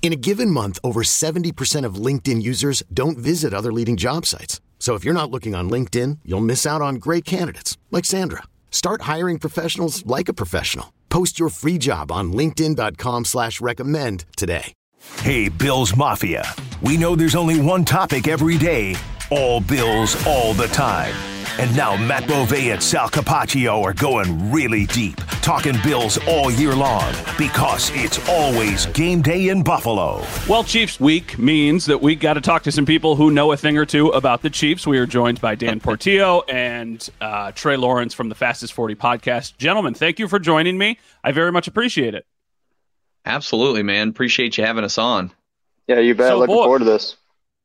In a given month, over 70% of LinkedIn users don't visit other leading job sites. So if you're not looking on LinkedIn, you'll miss out on great candidates like Sandra. Start hiring professionals like a professional. Post your free job on LinkedIn.com slash recommend today. Hey, Bills Mafia. We know there's only one topic every day. All Bills all the time. And now Matt Bove and Sal Capaccio are going really deep, talking Bills all year long because it's always game day in Buffalo. Well, Chiefs week means that we got to talk to some people who know a thing or two about the Chiefs. We are joined by Dan Portillo and uh, Trey Lawrence from the Fastest 40 podcast. Gentlemen, thank you for joining me. I very much appreciate it. Absolutely, man. Appreciate you having us on. Yeah, you bet. So, Looking boy- forward to this.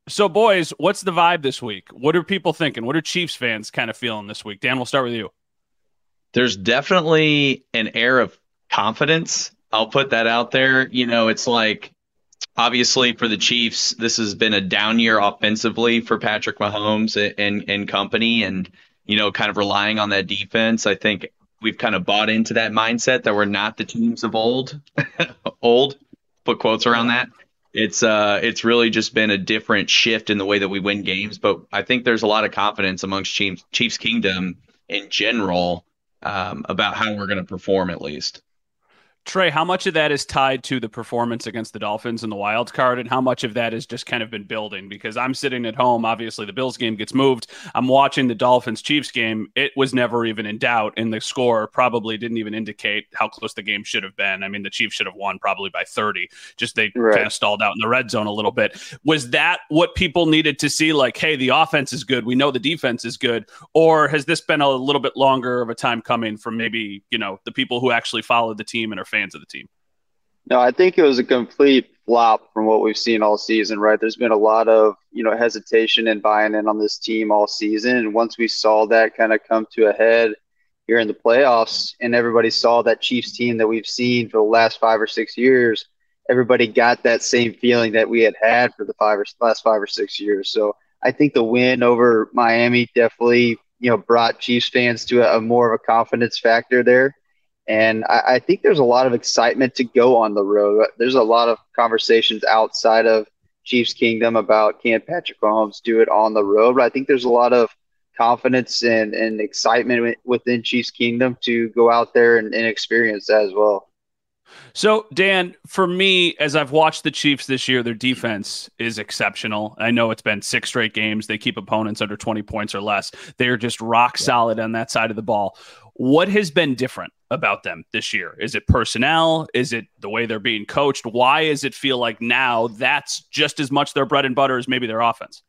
So, boys, what's the vibe this week? What are people thinking? What are Chiefs fans kind of feeling this week? Dan, we'll start with you. There's definitely an air of confidence. I'll put that out there. You know, it's like obviously for the Chiefs, this has been a down year offensively for Patrick Mahomes and and company, and you know, kind of relying on that defense. I think we've kind of bought into that mindset that we're not the teams of old. old, put quotes around that. It's uh, it's really just been a different shift in the way that we win games. But I think there's a lot of confidence amongst Chiefs, Chiefs Kingdom in general um, about how we're going to perform at least. Trey, how much of that is tied to the performance against the Dolphins in the wild card, and how much of that has just kind of been building? Because I'm sitting at home, obviously the Bills game gets moved. I'm watching the Dolphins Chiefs game. It was never even in doubt, and the score probably didn't even indicate how close the game should have been. I mean, the Chiefs should have won probably by 30. Just they Right. kind of stalled out in the red zone a little bit. Was that what people needed to see? Like, hey, the offense is good. We know the defense is good. Or has this been a little bit longer of a time coming from maybe, you know, the people who actually follow the team and are fans of the team? No, I think it was a complete flop from what we've seen all season, right? There's been a lot of, you know, hesitation and buying in on this team all season. And once we saw that kind of come to a head here in the playoffs and everybody saw that Chiefs team that we've seen for the last five or six years, everybody got that same feeling that we had had for the five or last five or six years. So I think the win over Miami definitely, you know, brought Chiefs fans to a, a more of a confidence factor there. And I, I think there's a lot of excitement to go on the road. There's a lot of conversations outside of Chiefs Kingdom about can Patrick Mahomes do it on the road. But I think there's a lot of confidence and, and excitement within Chiefs Kingdom to go out there and, and experience that as well. So, Dan, for me, as I've watched the Chiefs this year, their defense is exceptional. I know it's been six straight games. They keep opponents under 20 points or less. They are just rock solid on that side of the ball. What has been different about them this year? Is it personnel? Is it the way they're being coached? Why does it feel like now that's just as much their bread and butter as maybe their offense?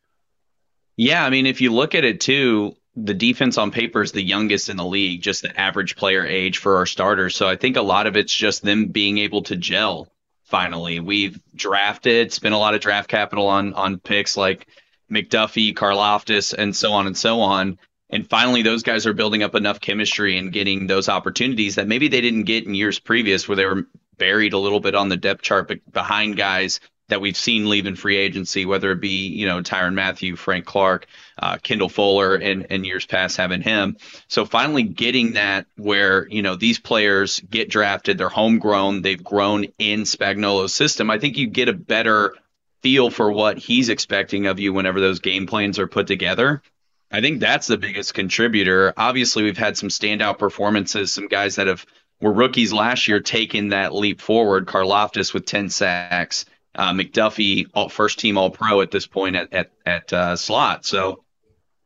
Yeah, I mean, if you look at it too, the defense on paper is the youngest in the league, just the average player age for our starters. So I think a lot of it's just them being able to gel. Finally, we've drafted, spent a lot of draft capital on on picks like McDuffie, Karlaftis, and so on and so on. And finally, those guys are building up enough chemistry and getting those opportunities that maybe they didn't get in years previous, where they were buried a little bit on the depth chart be- behind guys that we've seen leave in free agency, whether it be you know Tyrann Mathieu, Frank Clark, uh, Kendall Fuller, and and years past having him. So finally getting that where you know these players get drafted, they're homegrown, they've grown in Spagnuolo's system. I think you get a better feel for what he's expecting of you whenever those game plans are put together. I think that's the biggest contributor. Obviously, we've had some standout performances, some guys that have were rookies last year taking that leap forward. Karlaftis with 10 sacks, uh, McDuffie, all, first team All Pro at this point at at, at uh, slot. So,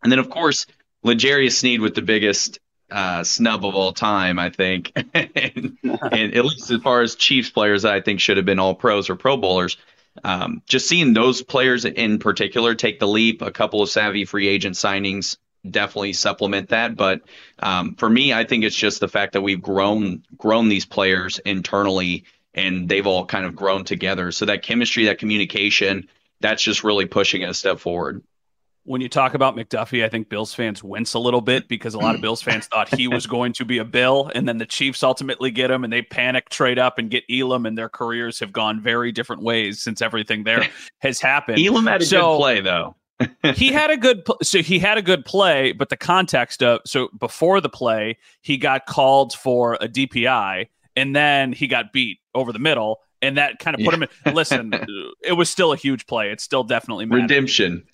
and then of course, L'Jarius Sneed with the biggest uh, snub of all time, I think. and, and, at least as far as Chiefs players, I think should have been all pros or Pro Bowlers. Um, just seeing those players in particular take the leap, a couple of savvy free agent signings definitely supplement that. But um, for me, I think it's just the fact that we've grown grown these players internally, and they've all kind of grown together. So that chemistry, that communication, that's just really pushing it a step forward when you talk about McDuffie, I think Bills fans wince a little bit because a lot of Bills fans thought he was going to be a Bill, and then the Chiefs ultimately get him, and they panic, trade up, and get Elam, and their careers have gone very different ways since everything there has happened. Elam had a so, good play though. he had a good so he had a good play, but the context of so before the play, he got called for a DPI, and then he got beat over the middle, and that kind of put yeah. him in. Listen, it was still a huge play. It's still definitely mattered. redemption.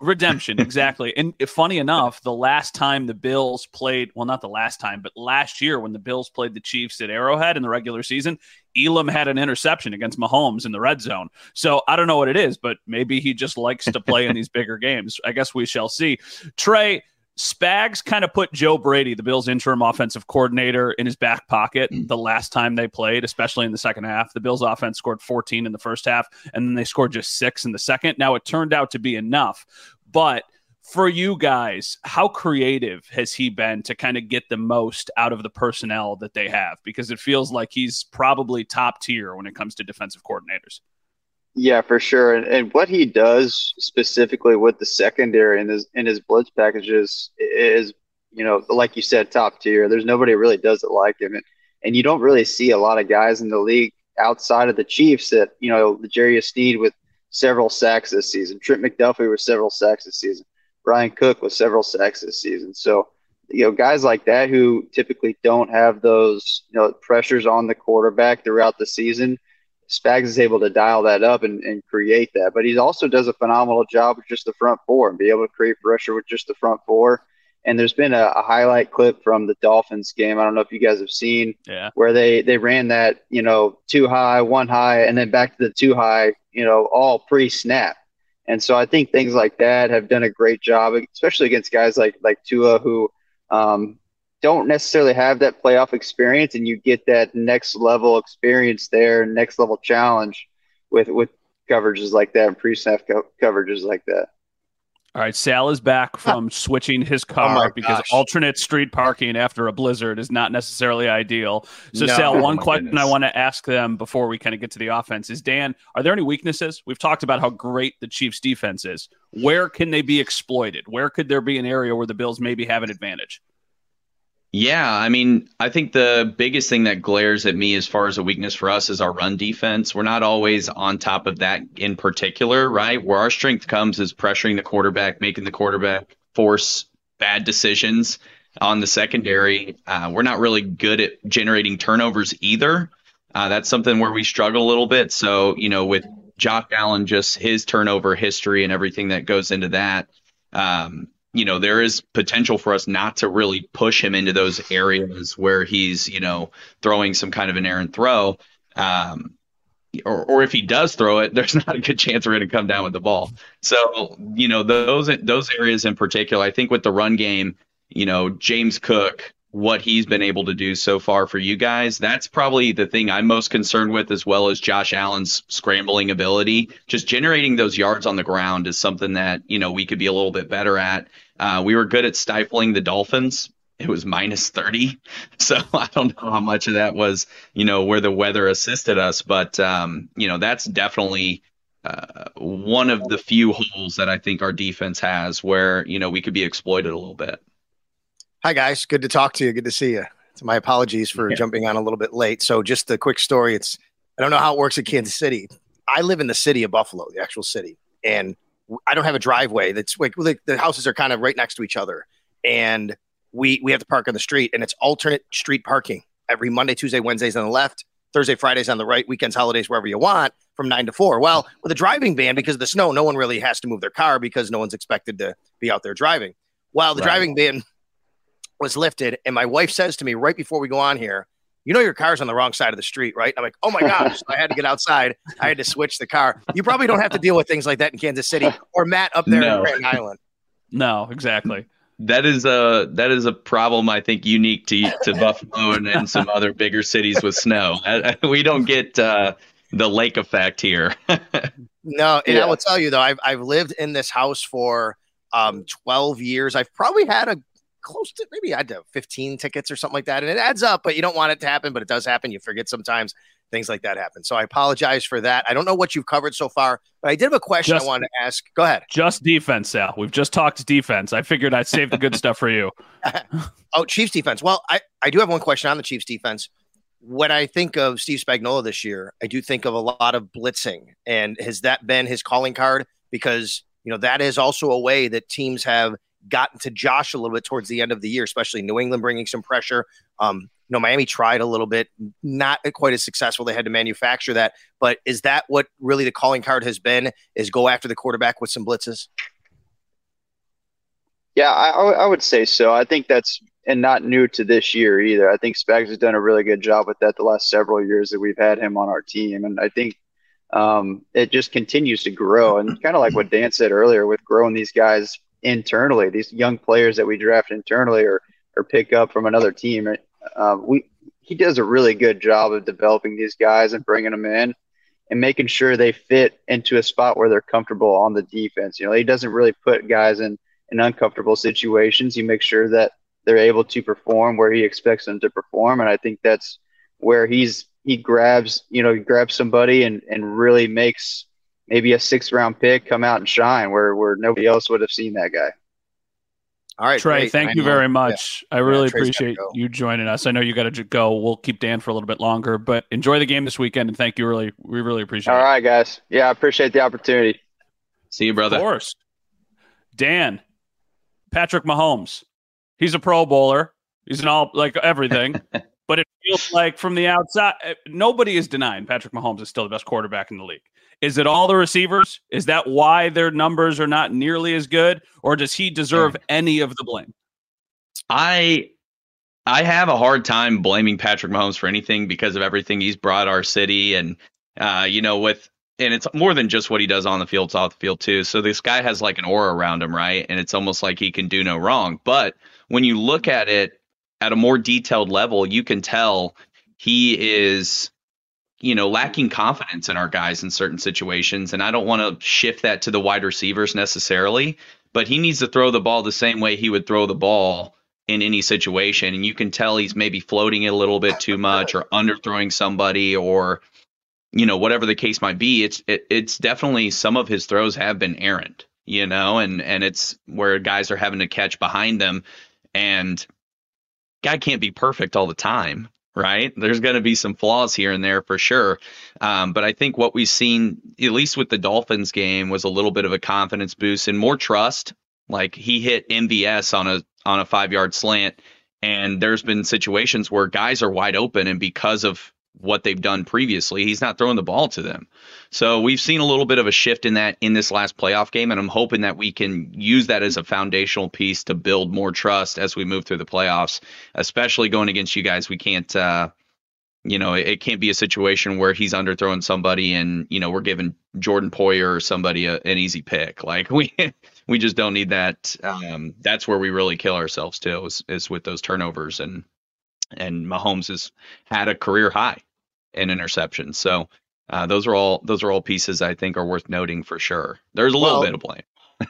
Redemption, exactly. and funny enough, the last time the Bills played, well, not the last time, but last year when the Bills played the Chiefs at Arrowhead in the regular season, Elam had an interception against Mahomes in the red zone. So I don't know what it is, but maybe he just likes to play in these bigger games. I guess we shall see. Trey, Spags kind of put Joe Brady, the Bills' interim offensive coordinator, in his back pocket mm. the last time they played, especially in the second half. The Bills' offense scored 14 in the first half, and then they scored just six in the second. Now, it turned out to be enough, but for you guys, how creative has he been to kind of get the most out of the personnel that they have? Because it feels like he's probably top tier when it comes to defensive coordinators. Yeah, for sure. And, and what he does specifically with the secondary in his in his blitz packages is, you know, like you said, top tier. There's nobody really does it like him, and and you don't really see a lot of guys in the league outside of the Chiefs that you know the Jerry Sneed with several sacks this season, Trent McDuffie with several sacks this season, Bryan Cook with several sacks this season. So you know guys like that who typically don't have those you know pressures on the quarterback throughout the season Spags is able to dial that up and, and create that. But he also does a phenomenal job with just the front four and be able to create pressure with just the front four. And there's been a, a highlight clip from the Dolphins game. I don't know if you guys have seen yeah. where they they ran that you know two high, one high, and then back to the two high. You know, all pre snap. And so I think things like that have done a great job, especially against guys like like Tua, who um, don't necessarily have that playoff experience and you get that next level experience there, next level challenge with with coverages like that and pre-snap co- coverages like that. All right, Sal is back from switching his oh car oh because gosh. alternate street parking after a blizzard is not necessarily ideal. So, no, Sal, oh one oh question goodness. I want to ask them before we kind of get to the offense is Dan, are there any weaknesses? We've talked about how great the Chiefs' defense is. Where can they be exploited? Where could there be an area where the Bills maybe have an advantage? Yeah, I mean, I think the biggest thing that glares at me as far as a weakness for us is our run defense. We're not always on top of that in particular, right? Where our strength comes is pressuring the quarterback, making the quarterback force bad decisions on the secondary. Uh, we're not really good at generating turnovers either. Uh, that's something where we struggle a little bit. So, you know, with Josh Allen, just his turnover history and everything that goes into that, um, you know, there is potential for us not to really push him into those areas where he's, you know, throwing some kind of an errant throw. Um, or, or if he does throw it, there's not a good chance we're going to come down with the ball. So, you know, those those areas in particular, I think with the run game, you know, James Cook, what he's been able to do so far for you guys. That's probably the thing I'm most concerned with, as well as Josh Allen's scrambling ability. Just generating those yards on the ground is something that, you know, we could be a little bit better at. Uh, we were good at stifling the Dolphins. It was minus 30. So I don't know how much of that was, you know, where the weather assisted us. But, um, you know, that's definitely uh, one of the few holes that I think our defense has where, you know, we could be exploited a little bit. Hi, guys. Good to talk to you. Good to see you. So my apologies for yeah. jumping on a little bit late. So just a quick story. It's I don't know how it works in Kansas City. I live in the city of Buffalo, the actual city, and I don't have a driveway. That's like the houses are kind of right next to each other, and we we have to park on the street, and it's alternate street parking every Monday, Tuesday, Wednesdays on the left, Thursday, Fridays on the right, weekends, holidays, wherever you want, from nine to four. Well, with a driving ban because of the snow, no one really has to move their car because no one's expected to be out there driving. While the right. driving ban was lifted, and my wife says to me right before we go on here, "You know your car's on the wrong side of the street, right?" I'm like, "Oh my gosh!" I had to get outside. I had to switch the car. You probably don't have to deal with things like that in Kansas City or Matt up there no. in Grand Island. No, exactly. that is a that is a problem I think unique to to Buffalo and, and some other bigger cities with snow. I, I, we don't get uh, the lake effect here. no, and yeah. I will tell you though, I've I've lived in this house for um 12 years. I've probably had a close to maybe I had to 15 tickets or something like that, and it adds up. But you don't want it to happen, but it does happen. You forget sometimes things like that happen. So I apologize for that. I don't know what you've covered so far, but I did have a question just, I wanted to ask. Go ahead. Just defense, Sal. We've just talked defense. I figured I'd save the good stuff for you. oh, Chiefs defense. Well, I, I do have one question on the Chiefs defense. When I think of Steve Spagnuolo this year, I do think of a lot of blitzing. And has that been his calling card? Because, you know, that is also a way that teams have gotten to Josh a little bit towards the end of the year, especially New England bringing some pressure. Um, you know, Miami tried a little bit, not quite as successful. They had to manufacture that. But is that what really the calling card has been? Is go after the quarterback with some blitzes? Yeah, I, I would say so. I think that's and not new to this year either. I think Spags has done a really good job with that the last several years that we've had him on our team, and I think um, it just continues to grow. And kind of like what Dan said earlier, with growing these guys internally, these young players that we draft internally or or pick up from another team, um, we he does a really good job of developing these guys and bringing them in and making sure they fit into a spot where they're comfortable on the defense. You know, he doesn't really put guys in in uncomfortable situations. He makes sure that they're able to perform where he expects them to perform, and I think that's where he's he grabs you know he grabs somebody and and really makes maybe a sixth round pick come out and shine where where nobody else would have seen that guy. All right, Trey. Great. Thank I you know. very much. Yeah. I really yeah, appreciate you joining us. I know you got to go. We'll keep Dan for a little bit longer, but enjoy the game this weekend and thank you. Really, we really appreciate All it. All right, guys. Yeah, I appreciate the opportunity. See you, brother. Of course. Dan, Patrick Mahomes. He's a Pro Bowler. He's an all like everything. but it feels like from the outside, eh, nobody is denying Patrick Mahomes is still the best quarterback in the league. Is it all the receivers? Is that why their numbers are not nearly as good, or does he deserve any of the blame? I I have a hard time blaming Patrick Mahomes for anything because of everything he's brought our city, and uh, you know, with and it's more than just what he does on the field, it's off the field too. So this guy has like an aura around him, right? And it's almost like he can do no wrong. But when you look at it at a more detailed level, you can tell he is you know, lacking confidence in our guys in certain situations. And I don't want to shift that to the wide receivers necessarily, but he needs to throw the ball the same way he would throw the ball in any situation. And you can tell he's maybe floating it a little bit too much or underthrowing somebody or, you know, whatever the case might be. It's, it, it's definitely some of his throws have been errant, you know, and, and it's where guys are having to catch behind them. And guy can't be perfect all the time right? There's going to be some flaws here and there for sure. Um, but I think what we've seen, at least with the Dolphins game, was a little bit of a confidence boost and more trust. Like he hit MVS on a on a five yard slant, and there's been situations where guys are wide open, and because of what they've done previously, he's not throwing the ball to them. So we've seen a little bit of a shift in that in this last playoff game, and I'm hoping that we can use that as a foundational piece to build more trust as we move through the playoffs, especially going against you guys. We can't, uh, you know, it, it, can't be a situation where he's underthrowing somebody and you know we're giving Jordan Poyer or somebody a, an easy pick. Like we we just don't need that. Um, that's where we really kill ourselves too, is, is with those turnovers and and Mahomes has had a career high in interceptions. So uh, those are all those are all pieces I think are worth noting for sure. There's a little bit of blame.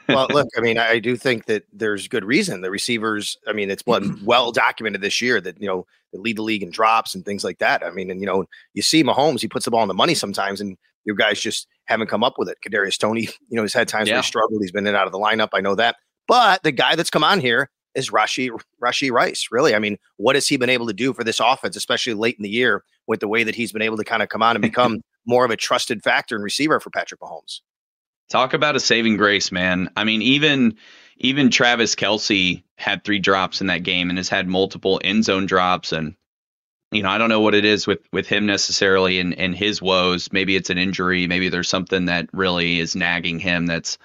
well, look, I mean, I do think that there's good reason. The receivers, I mean, it's been well documented this year that you know they lead the league in drops and things like that. I mean, and you know, you see Mahomes, he puts the ball in the money sometimes, and your guys just haven't come up with it. Kadarius Toney, you know, he's had times yeah. where he struggled. He's been in and out of the lineup. I know that, but the guy that's come on here is Rashee Rashee Rice. Really, I mean, what has he been able to do for this offense, especially late in the year, with the way that he's been able to kind of come on and become more of a trusted factor and receiver for Patrick Mahomes? Talk about a saving grace, man. I mean, even even Travis Kelce had three drops in that game and has had multiple end zone drops and you know, I don't know what it is with with him necessarily and and his woes. Maybe it's an injury. Maybe there's something that really is nagging him that's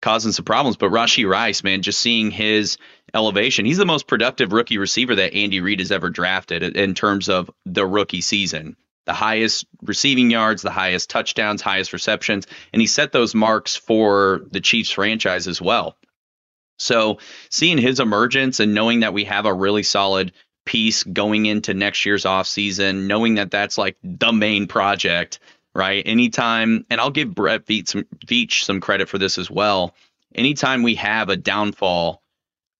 causing some problems. But Rashee Rice, man, just seeing his elevation, he's the most productive rookie receiver that Andy Reid has ever drafted in terms of the rookie season. The highest receiving yards, the highest touchdowns, highest receptions, and he set those marks for the Chiefs franchise as well. So seeing his emergence and knowing that we have a really solid piece going into next year's offseason, knowing that that's like the main project, right? Anytime, and I'll give Brett Veach some, Veach some credit for this as well. Anytime we have a downfall,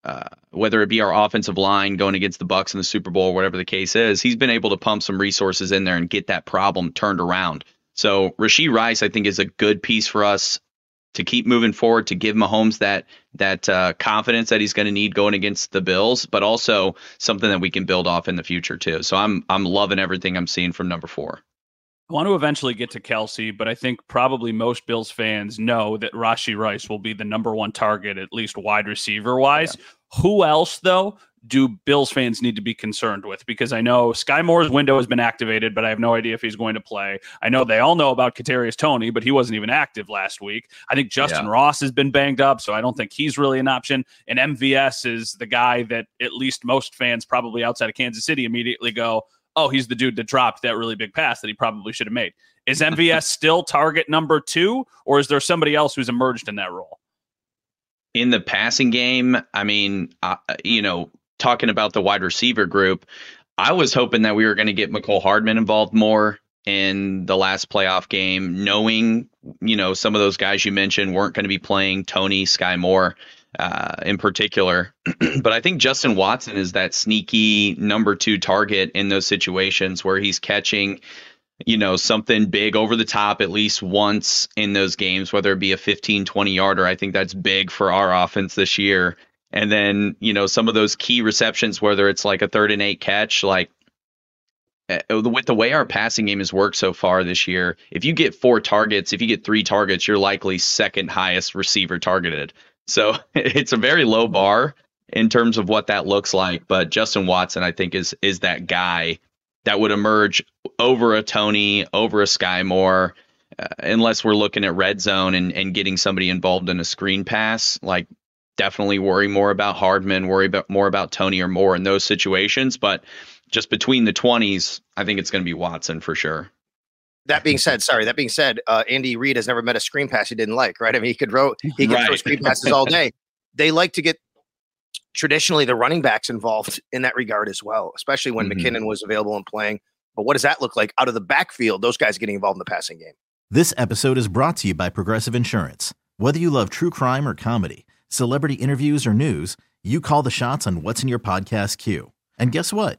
uh, whether it be our offensive line going against the Bucs in the Super Bowl, or whatever the case is, he's been able to pump some resources in there and get that problem turned around. So Rashee Rice, I think, is a good piece for us to keep moving forward, to give Mahomes that that uh, confidence that he's going to need going against the Bills, but also something that we can build off in the future too. So I'm I'm loving everything I'm seeing from number four. I want to eventually get to Kelce, but I think probably most Bills fans know that Rashee Rice will be the number one target, at least wide receiver wise. Yeah. Who else, though, do Bills fans need to be concerned with? Because I know Skyy Moore's window has been activated, but I have no idea if he's going to play. I know they all know about Kadarius Toney, but he wasn't even active last week. I think Justin yeah. Ross has been banged up, so I don't think he's really an option. And MVS is the guy that at least most fans probably outside of Kansas City immediately go, "Oh, he's the dude that dropped that really big pass that he probably should have made." Is MVS still target number two, or is there somebody else who's emerged in that role? in the passing game, I mean, uh, you know, talking about the wide receiver group, I was hoping that we were going to get Mecole Hardman involved more in the last playoff game, knowing, you know, some of those guys you mentioned weren't going to be playing Toney, Skyy Moore uh, in particular. but I think Justin Watson is that sneaky number two target in those situations where he's catching, you know, something big over the top at least once in those games, whether it be a 15, 20 yarder. I think that's big for our offense this year. And then, you know, some of those key receptions, whether it's like a third and eight catch, like uh, with the way our passing game has worked so far this year, if you get four targets, if you get three targets, you're likely second highest receiver targeted. So it's a very low bar in terms of what that looks like. But Justin Watson, I think, is is that guy that would emerge over a Toney, over a Skyy Moore, uh, unless we're looking at red zone and, and getting somebody involved in a screen pass. Like definitely worry more about Hardman, worry about more about Toney or more in those situations. But just between the 20s, I think it's going to be Watson for sure. That being said, sorry. That being said, uh, Andy Reid has never met a screen pass he didn't like. Right? I mean, he could throw he could right. throw screen passes all day. They like to get traditionally the running backs involved in that regard as well, especially when mm-hmm. McKinnon was available and playing. But what does that look like out of the backfield? Those guys getting involved in the passing game. This episode is brought to you by Progressive Insurance. Whether you love true crime or comedy celebrity interviews or news, you call the shots on what's in your podcast queue. And guess what?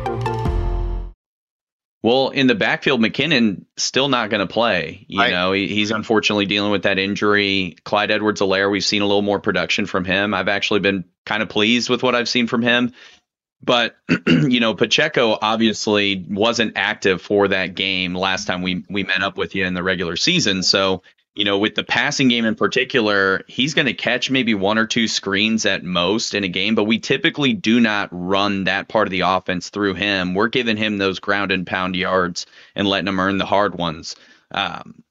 Well, in the backfield, McKinnon still not going to play. You know, he, he's unfortunately dealing with that injury. Clyde Edwards-Helaire, we've seen a little more production from him. I've actually been kind of pleased with what I've seen from him. But you know, Pacheco obviously wasn't active for that game last time we we met up with you in the regular season. So you know, with the passing game in particular, he's going to catch maybe one or two screens at most in a game, but we typically do not run that part of the offense through him. We're giving him those ground and pound yards and letting him earn the hard ones. Um,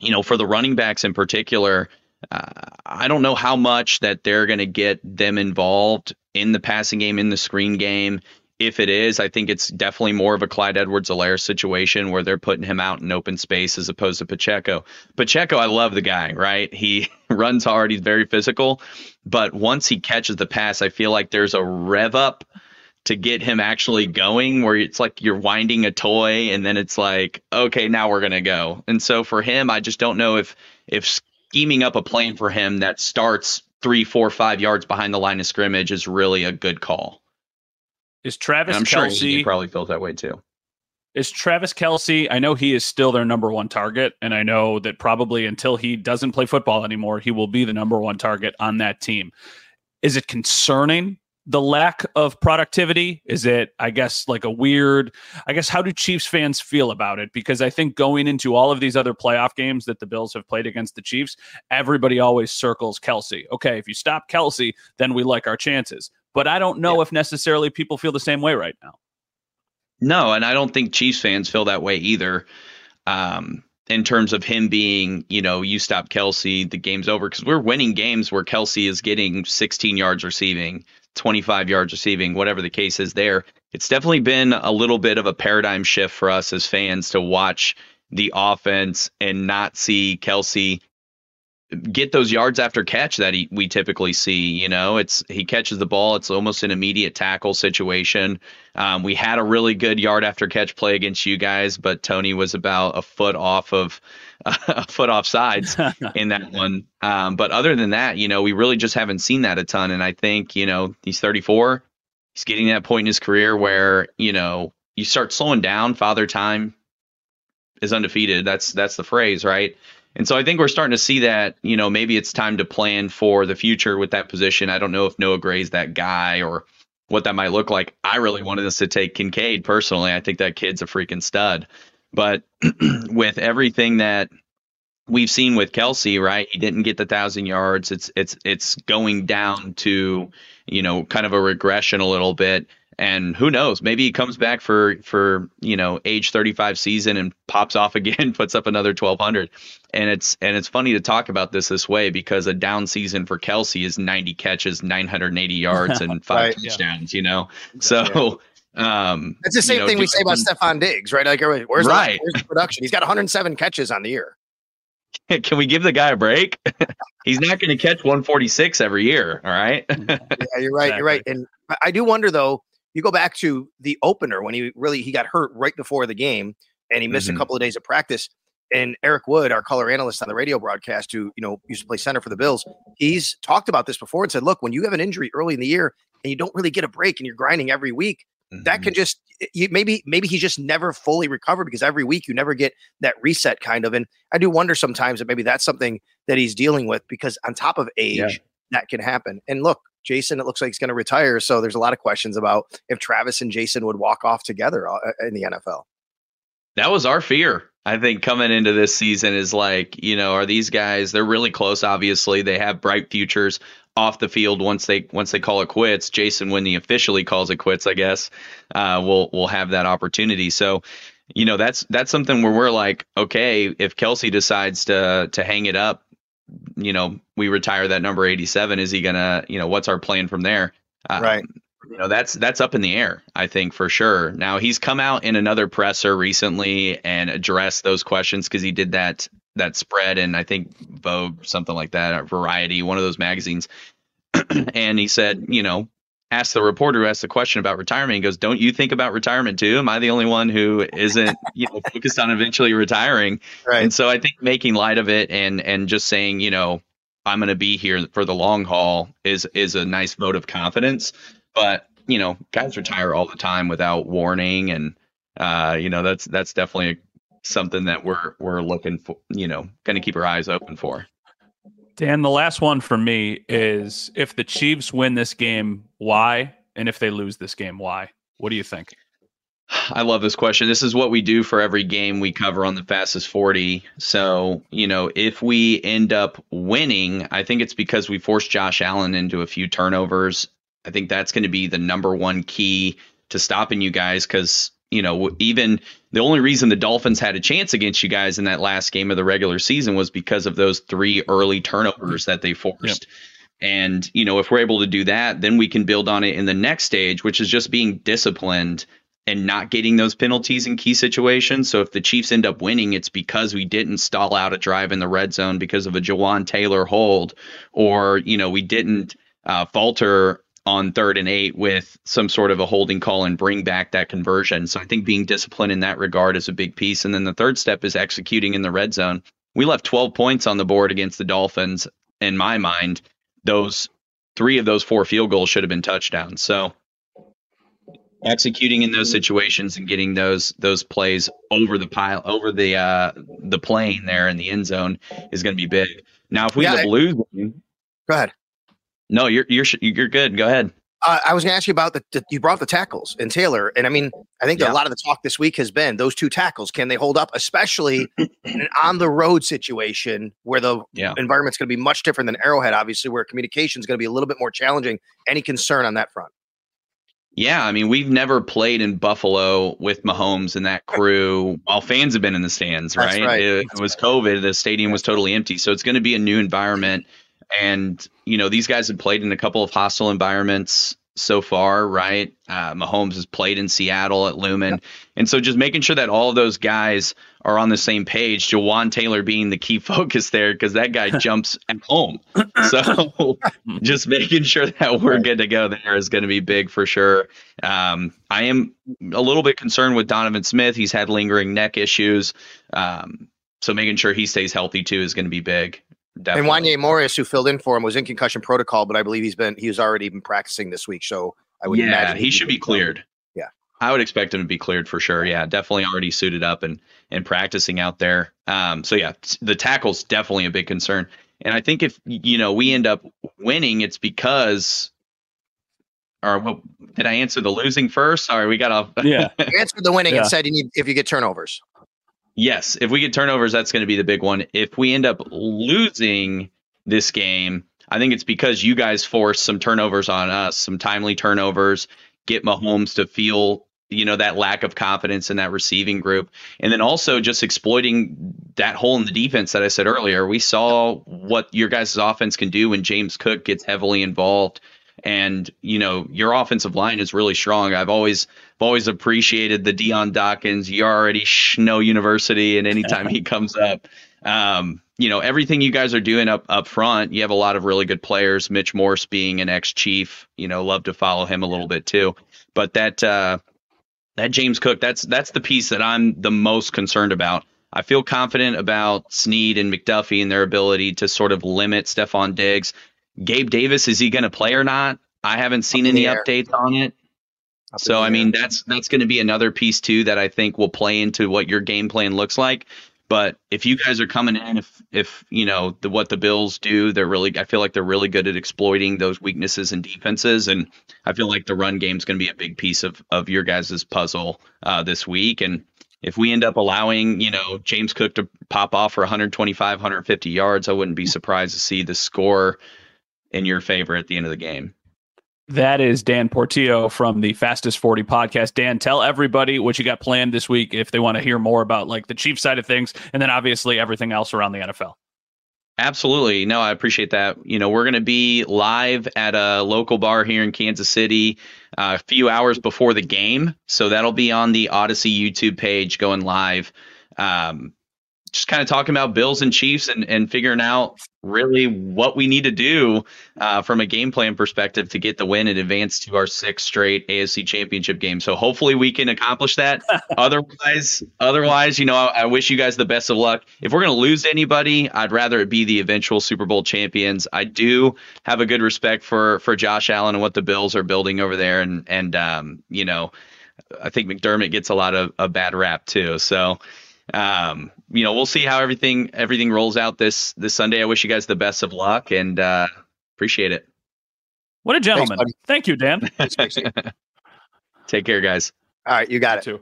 you know, for the running backs in particular, uh, I don't know how much that they're going to get them involved in the passing game, in the screen game. If it is, I think it's definitely more of a Clyde Edwards Helaire situation where they're putting him out in open space as opposed to Pacheco. Pacheco, I love the guy, right? He runs hard, he's very physical. But once he catches the pass, I feel like there's a rev up to get him actually going where it's like you're winding a toy and then it's like, okay, now we're to go. And so for him, I just don't know if, if scheming up a plan for him that starts three, four, five yards behind the line of scrimmage is really a good call. Is Travis And I'm Kelce sure he probably feels that way too. is Travis Kelce? I know he is still their number one target, and I know that probably until he doesn't play football anymore, he will be the number one target on that team. Is it concerning the lack of productivity? Is it, I guess, like a weird? I guess how do Chiefs fans feel about it? Because I think going into all of these other playoff games that the Bills have played against the Chiefs, everybody always circles Kelce. Okay, if you stop Kelce, then we like our chances. But I don't know if necessarily people feel the same way right now. No, and I don't think Chiefs fans feel that way either. Um, in terms of him being, you know, you stop Kelce, the game's over because we're winning games where Kelce is getting 16 yards receiving, 25 yards receiving, whatever the case is there. It's definitely been a little bit of a paradigm shift for us as fans to watch the offense and not see Kelce get those yards after catch that he, we typically see. You know, it's he catches the ball, it's almost an immediate tackle situation. Um, we had a really good yard after catch play against you guys, but Toney was about a foot off of a foot off sides in that one. Um, but other than that, you know, we really just haven't seen that a ton. And I think you know he's 34. He's getting that point in his career where you know you start slowing down. Father time is undefeated. That's that's the phrase, right? And so I think we're starting to see that, you know, maybe it's time to plan for the future with that position. I don't know if Noah Gray's that guy or what that might look like. I really wanted us to take Kincaid personally. I think that kid's a freaking stud. But with everything that we've seen with Kelce, right? He didn't get the thousand yards. It's it's it's going down to, you know, kind of a regression a little bit. And who knows? Maybe he comes back for for you know age 35 season and pops off again, puts up another 1200. And it's and it's funny to talk about this this way because a down season for Kelce is 90 catches, 980 yards, and five Right, yeah. touchdowns. You know, so um, it's the same you know, thing we say about Stefon Diggs, right? Like, where's the, where's the production? He's got 107 catches on the year. Can we give the guy a break? He's not going to catch 146 every year. All right. Yeah, you're right. You're right. And I- I do wonder though. You go back to the opener when he really he got hurt right before the game, and he missed Mhm. a couple of days of practice. And Eric Wood, our color analyst on the radio broadcast, who you know used to play center for the Bills, he's talked about this before and said, "Look, when you have an injury early in the year and you don't really get a break and you're grinding every week, that can just you, maybe maybe he just never fully recovered because every week you never get that reset kind of. And I do wonder sometimes that maybe that's something that he's dealing with because on top of age, Yeah. That can happen. And look, Jason, it looks like he's going to retire, so there's a lot of questions about if Travis and Jason would walk off together uh, in the NFL. that was our fear. I think coming into this season is like, you know, are these guys? They're really close. Obviously, they have bright futures off the field once they once they call it quits. Jason, when he officially calls it quits, I guess, uh, will we'll have that opportunity. So, you know, that's that's something where we're like, okay, if Kelce decides to to hang it up, you know, we retire that number eighty seven. Is he gonna, you know, what's our plan from there? Um, Right. you know that's that's up in the air i think for sure now he's come out in another presser recently and addressed those questions because he did that that spread and i think vogue something like that or variety one of those magazines and he said you know asked the reporter who asked the question about retirement he goes don't you think about retirement too am i the only one who isn't you know focused on eventually retiring Right. and so I think making light of it and and just saying, you know, I'm going to be here for the long haul is is a nice vote of confidence. But you know, guys retire all the time without warning, and uh, you know that's that's definitely something that we're we're looking for. You know, going to keep our eyes open for. Dan, the last one for me is if the Chiefs win this game, why? And if they lose this game, why? What do you think? I love this question. This is what we do for every game we cover on the fastest 40. So, you know, if we end up winning, I think it's because we forced Josh Allen into a few turnovers. I think that's going to be the number one key to stopping you guys because, you know, even the only reason the Dolphins had a chance against you guys in that last game of the regular season was because of those three early turnovers that they forced. And, you know, if we're able to do that, then we can build on it in the next stage, which is just being disciplined and not getting those penalties in key situations. So if the Chiefs end up winning, it's because we didn't stall out a drive in the red zone because of a Jawaan Taylor hold, or, you know, we didn't uh, falter on third and eight with some sort of a holding call and bring back that conversion. So I think being disciplined in that regard is a big piece. And then the third step is executing in the red zone. We left 12 points on the board against the Dolphins. In my mind, those three of those four field goals should have been touchdowns. So executing in those situations and getting those those plays over the pile over the uh the plane there in the end zone is going to be big. Now if we Yeah, end up losing, Go ahead. No, you're you're you're good. Go ahead. Uh, I was going to ask you about the, the you brought the tackles and Taylor, and I mean, I think Yeah. a lot of the talk this week has been those two tackles. Can they hold up, especially in an on the road situation where the Yeah. environment's going to be much different than Arrowhead, obviously, where communication is going to be a little bit more challenging. Any concern on that front? Yeah, I mean, we've never played in Buffalo with Mahomes and that crew while fans have been in the stands, right? right. It, it was COVID, the stadium was totally empty. So it's going to be a new environment. And, you know, these guys have played in a couple of hostile environments so far, right? Uh, Mahomes has played in Seattle at Lumen. And so just making sure that all of those guys are on the same page, Jawaan Taylor being the key focus there, because that guy jumps at home. So just making sure that we're good to go there is going to be big for sure. Um, I am a little bit concerned with Donovan Smith. He's had lingering neck issues. Um, so making sure he stays healthy too is going to be big. And Definitely. Wanye Morris, who filled in for him, was in concussion protocol, but I believe he's been he was already been practicing this week. So I would yeah, imagine he should be cleared. Yeah. I would expect him to be cleared for sure. Yeah, definitely already suited up and and practicing out there. Um, so yeah, t- the tackle's definitely a big concern. And I think if you know we end up winning, it's because. Or what did I answer the losing first? Sorry, we got off. Yeah. You answered the winning Yeah. and said you need if you get turnovers. Yes, if we get turnovers, that's going to be the big one. If we end up losing this game, I think it's because you guys force some turnovers on us, some timely turnovers, get Mahomes to feel, you know, that lack of confidence in that receiving group. And then also just exploiting that hole in the defense that I said earlier. We saw what your guys' offense can do when James Cook gets heavily involved. And, you know, your offensive line is really strong. I've always I've always appreciated the Dion Dawkins. You're already know University, and anytime he comes up, um, you know everything you guys are doing up up front. You have a lot of really good players. Mitch Morse being an ex Chief, you know, love to follow him a little bit too. But that uh, that James Cook, that's that's the piece that I'm the most concerned about. I feel confident about Sneed and McDuffie and their ability to sort of limit Stefon Diggs. Gabe Davis, is he going to play or not? I haven't seen any air. updates on it. Up So I mean that's that's going to be another piece too that I think will play into what your game plan looks like. But if you guys are coming in, if if you know the, what the Bills do, they're really I feel like they're really good at exploiting those weaknesses and defenses, and I feel like the run game is going to be a big piece of of your guys' puzzle uh, this week. And if we end up allowing you know James Cook to pop off for 125, 150 yards, I wouldn't be surprised to see the score in your favor at the end of the game. That is Dan Portillo from the Fastest 40 podcast. Dan, tell everybody what you got planned this week if they want to hear more about like the Chiefs side of things and then obviously everything else around the NFL. Absolutely. No, I appreciate that. You know, we're going to be live at a local bar here in Kansas City uh, a few hours before the game. So that'll be on the Audacy YouTube page going live. Um, just kind of talking about Bills and Chiefs and, and figuring out really what we need to do uh, from a game plan perspective to get the win and advance to our sixth straight AFC championship game. So hopefully we can accomplish that. otherwise, otherwise, you know, I, I wish you guys the best of luck. If we're going to lose to anybody, I'd rather it be the eventual Super Bowl champions. I do have a good respect for for Josh Allen and what the Bills are building over there, and and um, you know, I think McDermott gets a lot of a bad rap too. So um, you know, we'll see how everything everything rolls out this this Sunday. I wish you guys the best of luck and uh, appreciate it. What a gentleman. buddy. Thank you, Dan. Take care, guys. All right, you got it. too.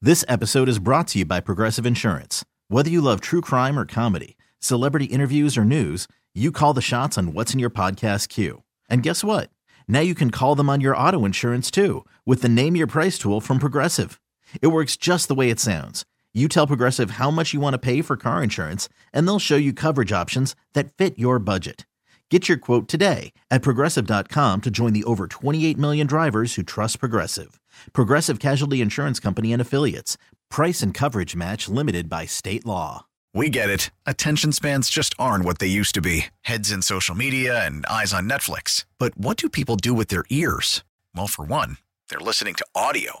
This episode is brought to you by Progressive Insurance. Whether you love true crime or comedy, celebrity interviews or news, you call the shots on what's in your podcast queue. And guess what? Now you can call them on your auto insurance too with the Name Your Price tool from Progressive. It works just the way it sounds. You tell Progressive how much you want to pay for car insurance, and they'll show you coverage options that fit your budget. Get your quote today at progressive.com to join the over 28 million drivers who trust Progressive. Progressive Casualty Insurance Company and Affiliates. Price and coverage match limited by state law. We get it. Attention spans just aren't what they used to be heads in social media and eyes on Netflix. But what do people do with their ears? Well, for one, they're listening to audio.